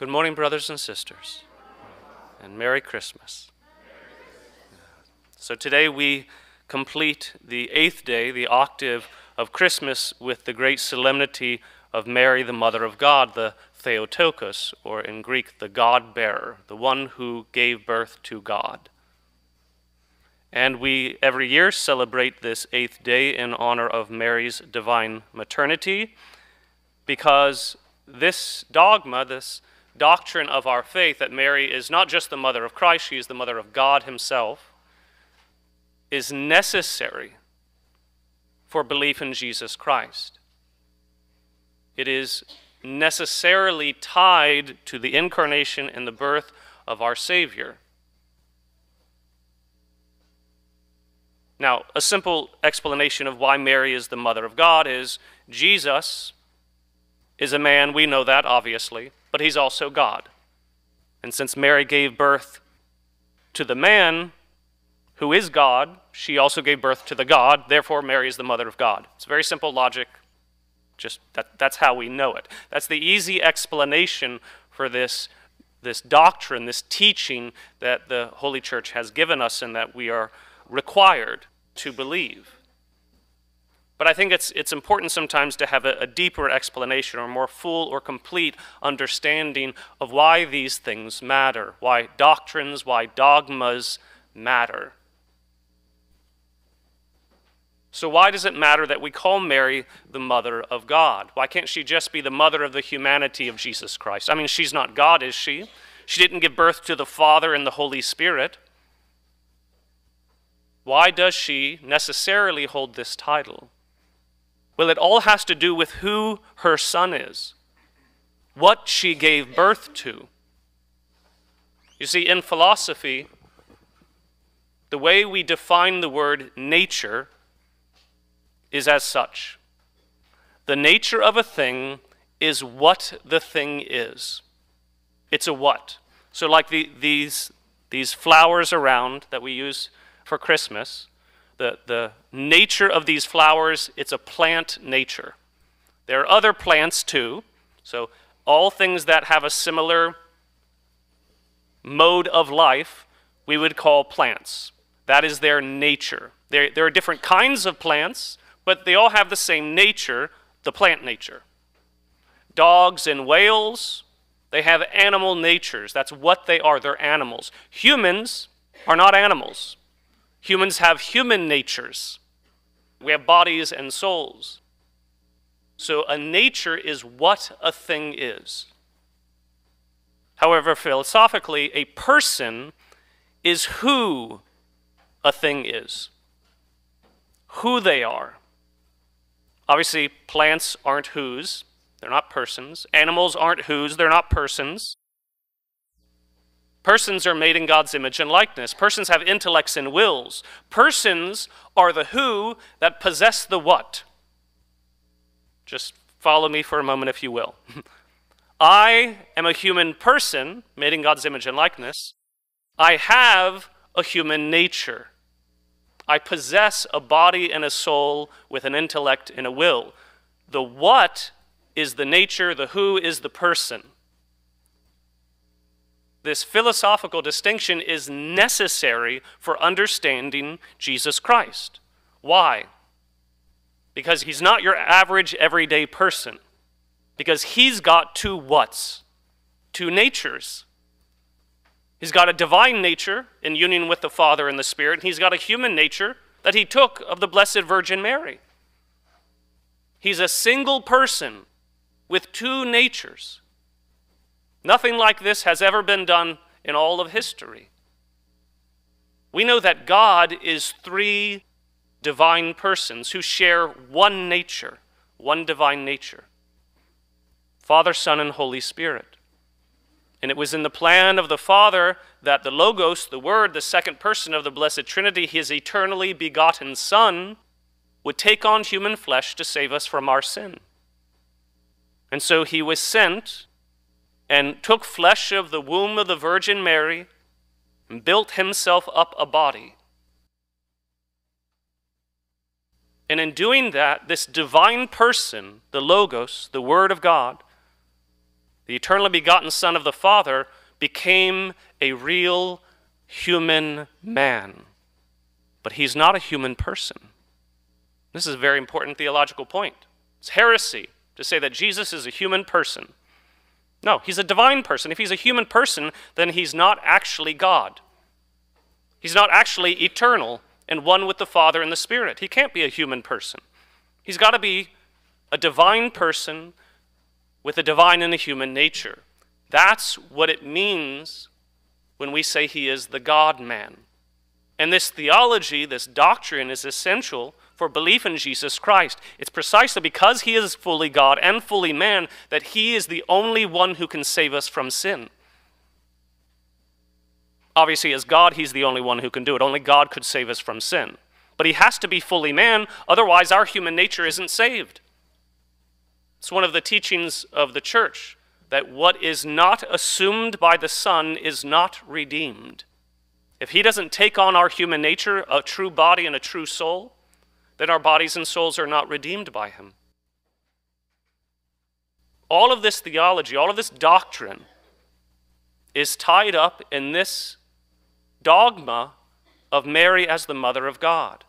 Good morning, brothers and sisters, and Merry Christmas. So today we complete the eighth day, the octave of Christmas, with the great solemnity of Mary, the Mother of God, the Theotokos, or in Greek, the God bearer, the one who gave birth to God. And we every year celebrate this eighth day in honor of Mary's divine maternity because this dogma, this doctrine of our faith that Mary is not just the mother of Christ, she is the mother of God Himself, is necessary for belief in Jesus Christ. It is necessarily tied to the incarnation and the birth of our Savior. Now, a simple explanation of why Mary is the mother of God is Jesus is a man, we know that obviously, but he's also God. And since Mary gave birth to the man who is God, she also gave birth to the God, therefore Mary is the mother of God. It's very simple logic. Just that, that's how we know it. That's the easy explanation for this, this doctrine, this teaching that the Holy Church has given us and that we are required to believe. But I think it's, it's important sometimes to have a, a deeper explanation or more full or complete understanding of why these things matter, why doctrines, why dogmas matter. So, why does it matter that we call Mary the mother of God? Why can't she just be the mother of the humanity of Jesus Christ? I mean, she's not God, is she? She didn't give birth to the Father and the Holy Spirit. Why does she necessarily hold this title? Well, it all has to do with who her son is, what she gave birth to. You see, in philosophy, the way we define the word nature is as such the nature of a thing is what the thing is. It's a what. So, like the, these, these flowers around that we use for Christmas, the, the nature of these flowers, it's a plant nature. There are other plants too. So, all things that have a similar mode of life, we would call plants. That is their nature. There, there are different kinds of plants, but they all have the same nature, the plant nature. Dogs and whales, they have animal natures. That's what they are. They're animals. Humans are not animals. Humans have human natures. We have bodies and souls. So a nature is what a thing is. However, philosophically, a person is who a thing is, who they are. Obviously, plants aren't whose, they're not persons. Animals aren't whose, they're not persons. Persons are made in God's image and likeness. Persons have intellects and wills. Persons are the who that possess the what. Just follow me for a moment, if you will. I am a human person made in God's image and likeness. I have a human nature. I possess a body and a soul with an intellect and a will. The what is the nature, the who is the person this philosophical distinction is necessary for understanding Jesus Christ. Why? Because he's not your average everyday person. Because he's got two whats, two natures. He's got a divine nature in union with the Father and the Spirit, and he's got a human nature that he took of the Blessed Virgin Mary. He's a single person with two natures. Nothing like this has ever been done in all of history. We know that God is three divine persons who share one nature, one divine nature Father, Son, and Holy Spirit. And it was in the plan of the Father that the Logos, the Word, the second person of the Blessed Trinity, his eternally begotten Son, would take on human flesh to save us from our sin. And so he was sent and took flesh of the womb of the Virgin Mary and built himself up a body. And in doing that, this divine person, the Logos, the Word of God, the eternally begotten Son of the Father, became a real human man. But he's not a human person. This is a very important theological point. It's heresy to say that Jesus is a human person. No, he's a divine person. If he's a human person, then he's not actually God. He's not actually eternal and one with the Father and the Spirit. He can't be a human person. He's got to be a divine person with a divine and a human nature. That's what it means when we say he is the God man. And this theology, this doctrine, is essential for belief in Jesus Christ. It's precisely because he is fully God and fully man that he is the only one who can save us from sin. Obviously, as God, he's the only one who can do it. Only God could save us from sin. But he has to be fully man, otherwise, our human nature isn't saved. It's one of the teachings of the church that what is not assumed by the Son is not redeemed. If he doesn't take on our human nature, a true body and a true soul, then our bodies and souls are not redeemed by him. All of this theology, all of this doctrine is tied up in this dogma of Mary as the mother of God.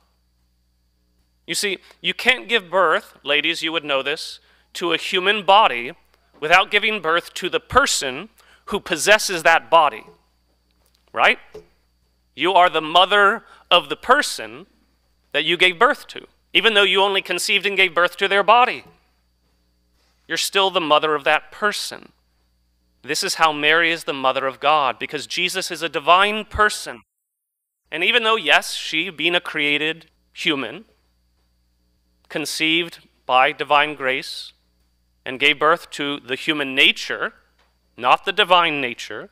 You see, you can't give birth, ladies, you would know this, to a human body without giving birth to the person who possesses that body. Right? You are the mother of the person that you gave birth to, even though you only conceived and gave birth to their body. You're still the mother of that person. This is how Mary is the mother of God, because Jesus is a divine person. And even though, yes, she, being a created human, conceived by divine grace and gave birth to the human nature, not the divine nature,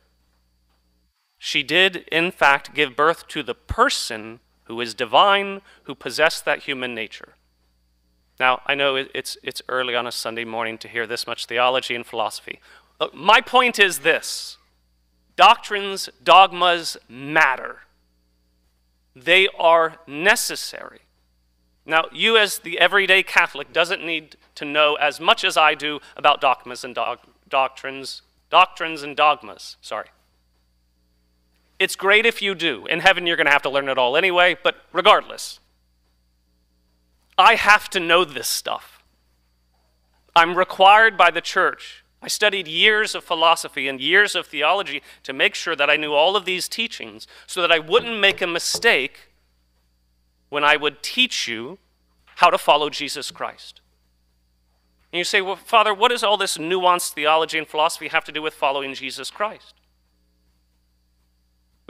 she did, in fact, give birth to the person who is divine, who possessed that human nature. Now, I know it's, it's early on a Sunday morning to hear this much theology and philosophy. Look, my point is this doctrines, dogmas matter, they are necessary. Now, you as the everyday Catholic doesn't need to know as much as I do about dogmas and dog, doctrines, doctrines and dogmas. Sorry. It's great if you do. In heaven, you're going to have to learn it all anyway, but regardless, I have to know this stuff. I'm required by the church I studied years of philosophy and years of theology to make sure that I knew all of these teachings so that I wouldn't make a mistake when I would teach you how to follow Jesus Christ. And you say, well, Father, what does all this nuanced theology and philosophy have to do with following Jesus Christ?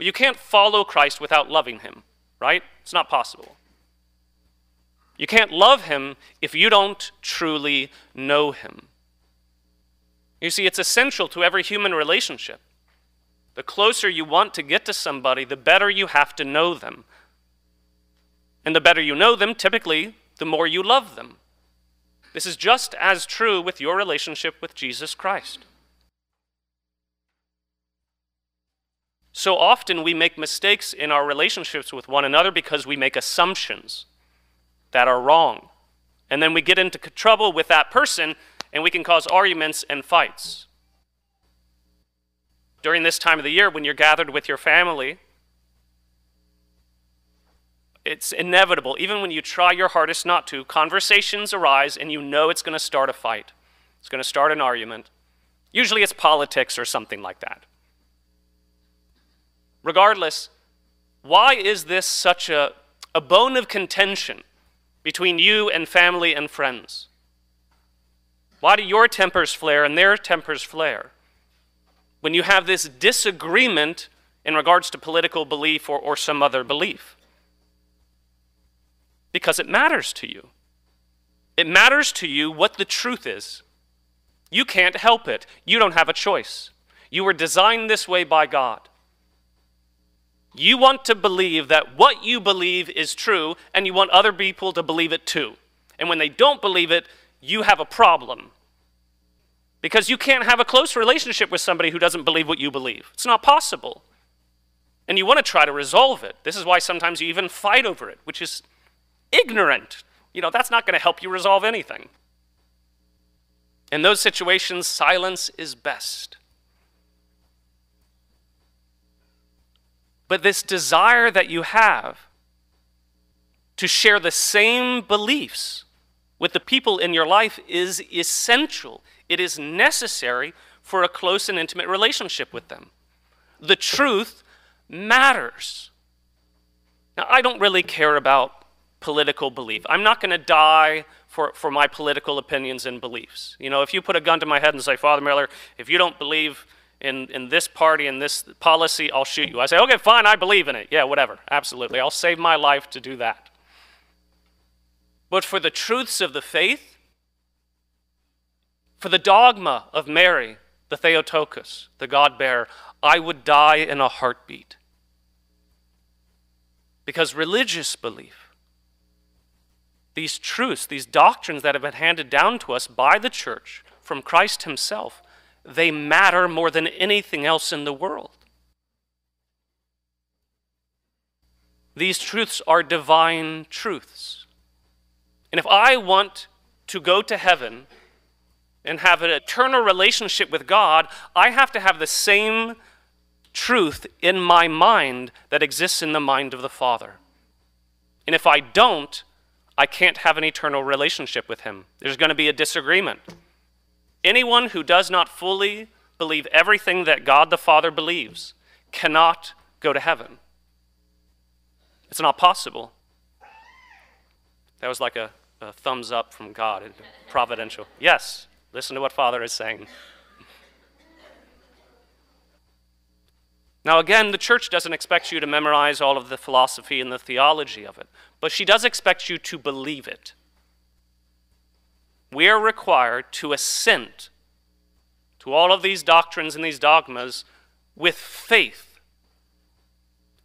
Well, you can't follow Christ without loving him, right? It's not possible. You can't love him if you don't truly know him. You see, it's essential to every human relationship. The closer you want to get to somebody, the better you have to know them. And the better you know them, typically, the more you love them. This is just as true with your relationship with Jesus Christ. So often we make mistakes in our relationships with one another because we make assumptions that are wrong. And then we get into trouble with that person and we can cause arguments and fights. During this time of the year, when you're gathered with your family, it's inevitable, even when you try your hardest not to, conversations arise and you know it's going to start a fight. It's going to start an argument. Usually it's politics or something like that. Regardless, why is this such a, a bone of contention between you and family and friends? Why do your tempers flare and their tempers flare? When you have this disagreement in regards to political belief or, or some other belief. Because it matters to you. It matters to you what the truth is. You can't help it. You don't have a choice. You were designed this way by God. You want to believe that what you believe is true, and you want other people to believe it too. And when they don't believe it, you have a problem. Because you can't have a close relationship with somebody who doesn't believe what you believe. It's not possible. And you want to try to resolve it. This is why sometimes you even fight over it, which is ignorant. You know, that's not going to help you resolve anything. In those situations, silence is best. But this desire that you have to share the same beliefs with the people in your life is essential. It is necessary for a close and intimate relationship with them. The truth matters. Now, I don't really care about political belief. I'm not going to die for, for my political opinions and beliefs. You know, if you put a gun to my head and say, Father Miller, if you don't believe in, in this party and this policy, I'll shoot you. I say, okay, fine, I believe in it. Yeah, whatever. Absolutely. I'll save my life to do that. But for the truths of the faith, for the dogma of Mary, the Theotokos, the God bearer, I would die in a heartbeat. Because religious belief, these truths, these doctrines that have been handed down to us by the church from Christ Himself, they matter more than anything else in the world. These truths are divine truths. And if I want to go to heaven and have an eternal relationship with God, I have to have the same truth in my mind that exists in the mind of the Father. And if I don't, I can't have an eternal relationship with Him. There's going to be a disagreement. Anyone who does not fully believe everything that God the Father believes cannot go to heaven. It's not possible. That was like a a thumbs up from God, providential. Yes, listen to what Father is saying. Now, again, the church doesn't expect you to memorize all of the philosophy and the theology of it, but she does expect you to believe it. We are required to assent to all of these doctrines and these dogmas with faith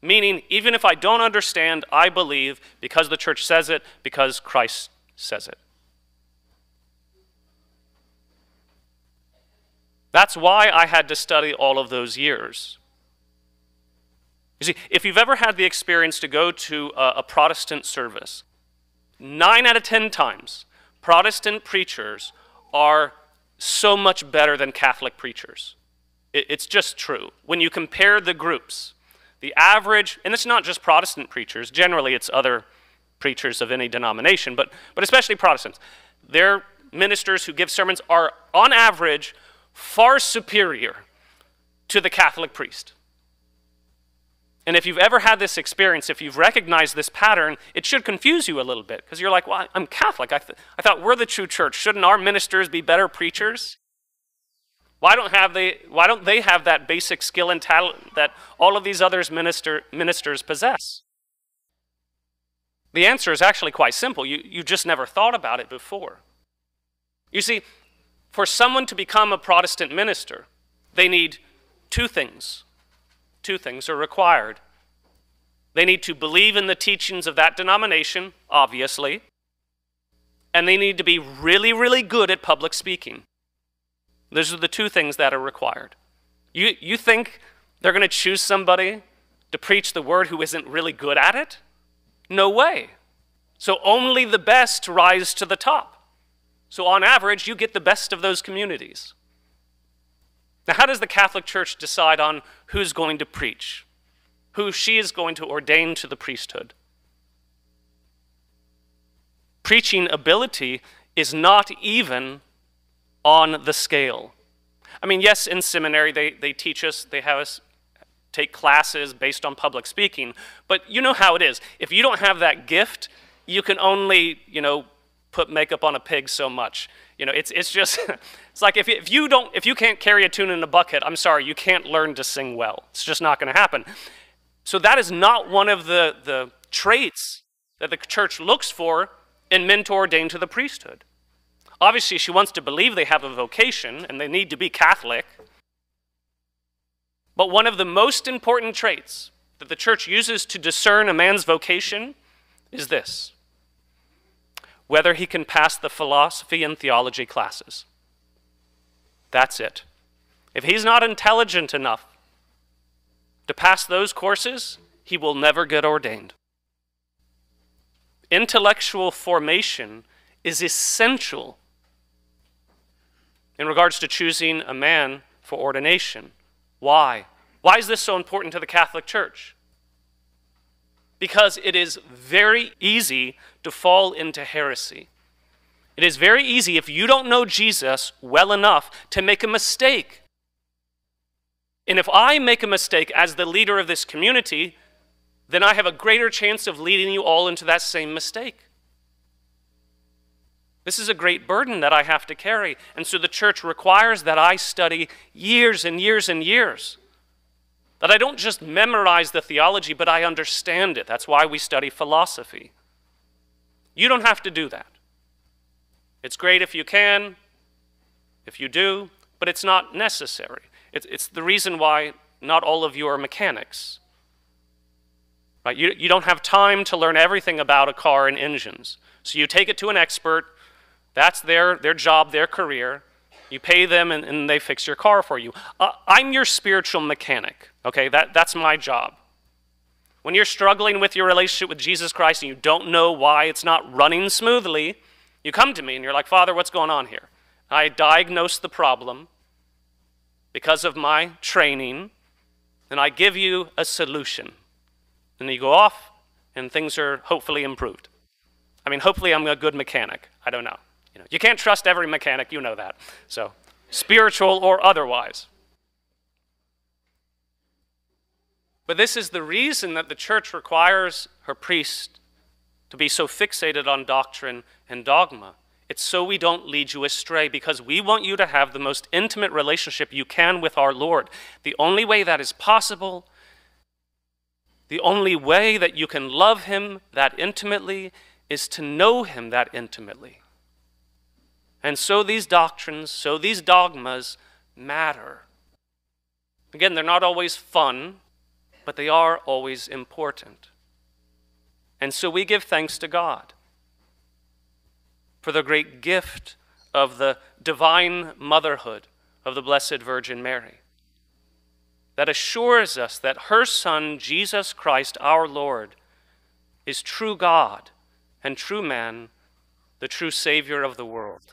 Meaning, even if I don't understand, I believe because the church says it, because Christ says it. That's why I had to study all of those years. You see, if you've ever had the experience to go to a, a Protestant service, nine out of ten times, Protestant preachers are so much better than Catholic preachers. It, it's just true. When you compare the groups, the average, and it's not just Protestant preachers, generally it's other preachers of any denomination, but, but especially Protestants. Their ministers who give sermons are, on average, far superior to the Catholic priest. And if you've ever had this experience, if you've recognized this pattern, it should confuse you a little bit because you're like, well, I'm Catholic. I, th- I thought we're the true church. Shouldn't our ministers be better preachers? Why don't, have they, why don't they have that basic skill and talent that all of these others minister, ministers possess? The answer is actually quite simple. You, you just never thought about it before. You see, for someone to become a Protestant minister, they need two things. Two things are required. They need to believe in the teachings of that denomination, obviously, and they need to be really, really good at public speaking. Those are the two things that are required. You, you think they're going to choose somebody to preach the word who isn't really good at it? No way. So only the best rise to the top. So on average, you get the best of those communities. Now, how does the Catholic Church decide on who's going to preach? Who she is going to ordain to the priesthood? Preaching ability is not even on the scale. I mean, yes, in seminary they, they teach us, they have us take classes based on public speaking. But you know how it is. If you don't have that gift, you can only, you know, put makeup on a pig so much. You know, it's, it's just, it's like if, if you don't, if you can't carry a tune in a bucket, I'm sorry, you can't learn to sing well. It's just not going to happen. So that is not one of the, the traits that the church looks for in men to ordain to the priesthood. Obviously, she wants to believe they have a vocation and they need to be Catholic. But one of the most important traits that the church uses to discern a man's vocation is this whether he can pass the philosophy and theology classes. That's it. If he's not intelligent enough to pass those courses, he will never get ordained. Intellectual formation is essential in regards to choosing a man for ordination. Why? Why is this so important to the Catholic Church? Because it is very easy to fall into heresy. It is very easy, if you don't know Jesus well enough, to make a mistake. And if I make a mistake as the leader of this community, then I have a greater chance of leading you all into that same mistake. This is a great burden that I have to carry. And so the church requires that I study years and years and years. That I don't just memorize the theology, but I understand it. That's why we study philosophy. You don't have to do that. It's great if you can, if you do, but it's not necessary. It's, it's the reason why not all of you are mechanics. Right? You, you don't have time to learn everything about a car and engines. So you take it to an expert. That's their, their job, their career. You pay them, and, and they fix your car for you. Uh, I'm your spiritual mechanic. Okay, that, that's my job. When you're struggling with your relationship with Jesus Christ and you don't know why it's not running smoothly, you come to me and you're like, Father, what's going on here? I diagnose the problem because of my training, and I give you a solution. And you go off, and things are hopefully improved. I mean, hopefully I'm a good mechanic. I don't know. You, know, you can't trust every mechanic, you know that. So, spiritual or otherwise. But this is the reason that the church requires her priest to be so fixated on doctrine and dogma. It's so we don't lead you astray because we want you to have the most intimate relationship you can with our Lord. The only way that is possible, the only way that you can love Him that intimately is to know Him that intimately. And so these doctrines, so these dogmas matter. Again, they're not always fun, but they are always important. And so we give thanks to God for the great gift of the divine motherhood of the Blessed Virgin Mary that assures us that her Son, Jesus Christ our Lord, is true God and true man, the true Savior of the world.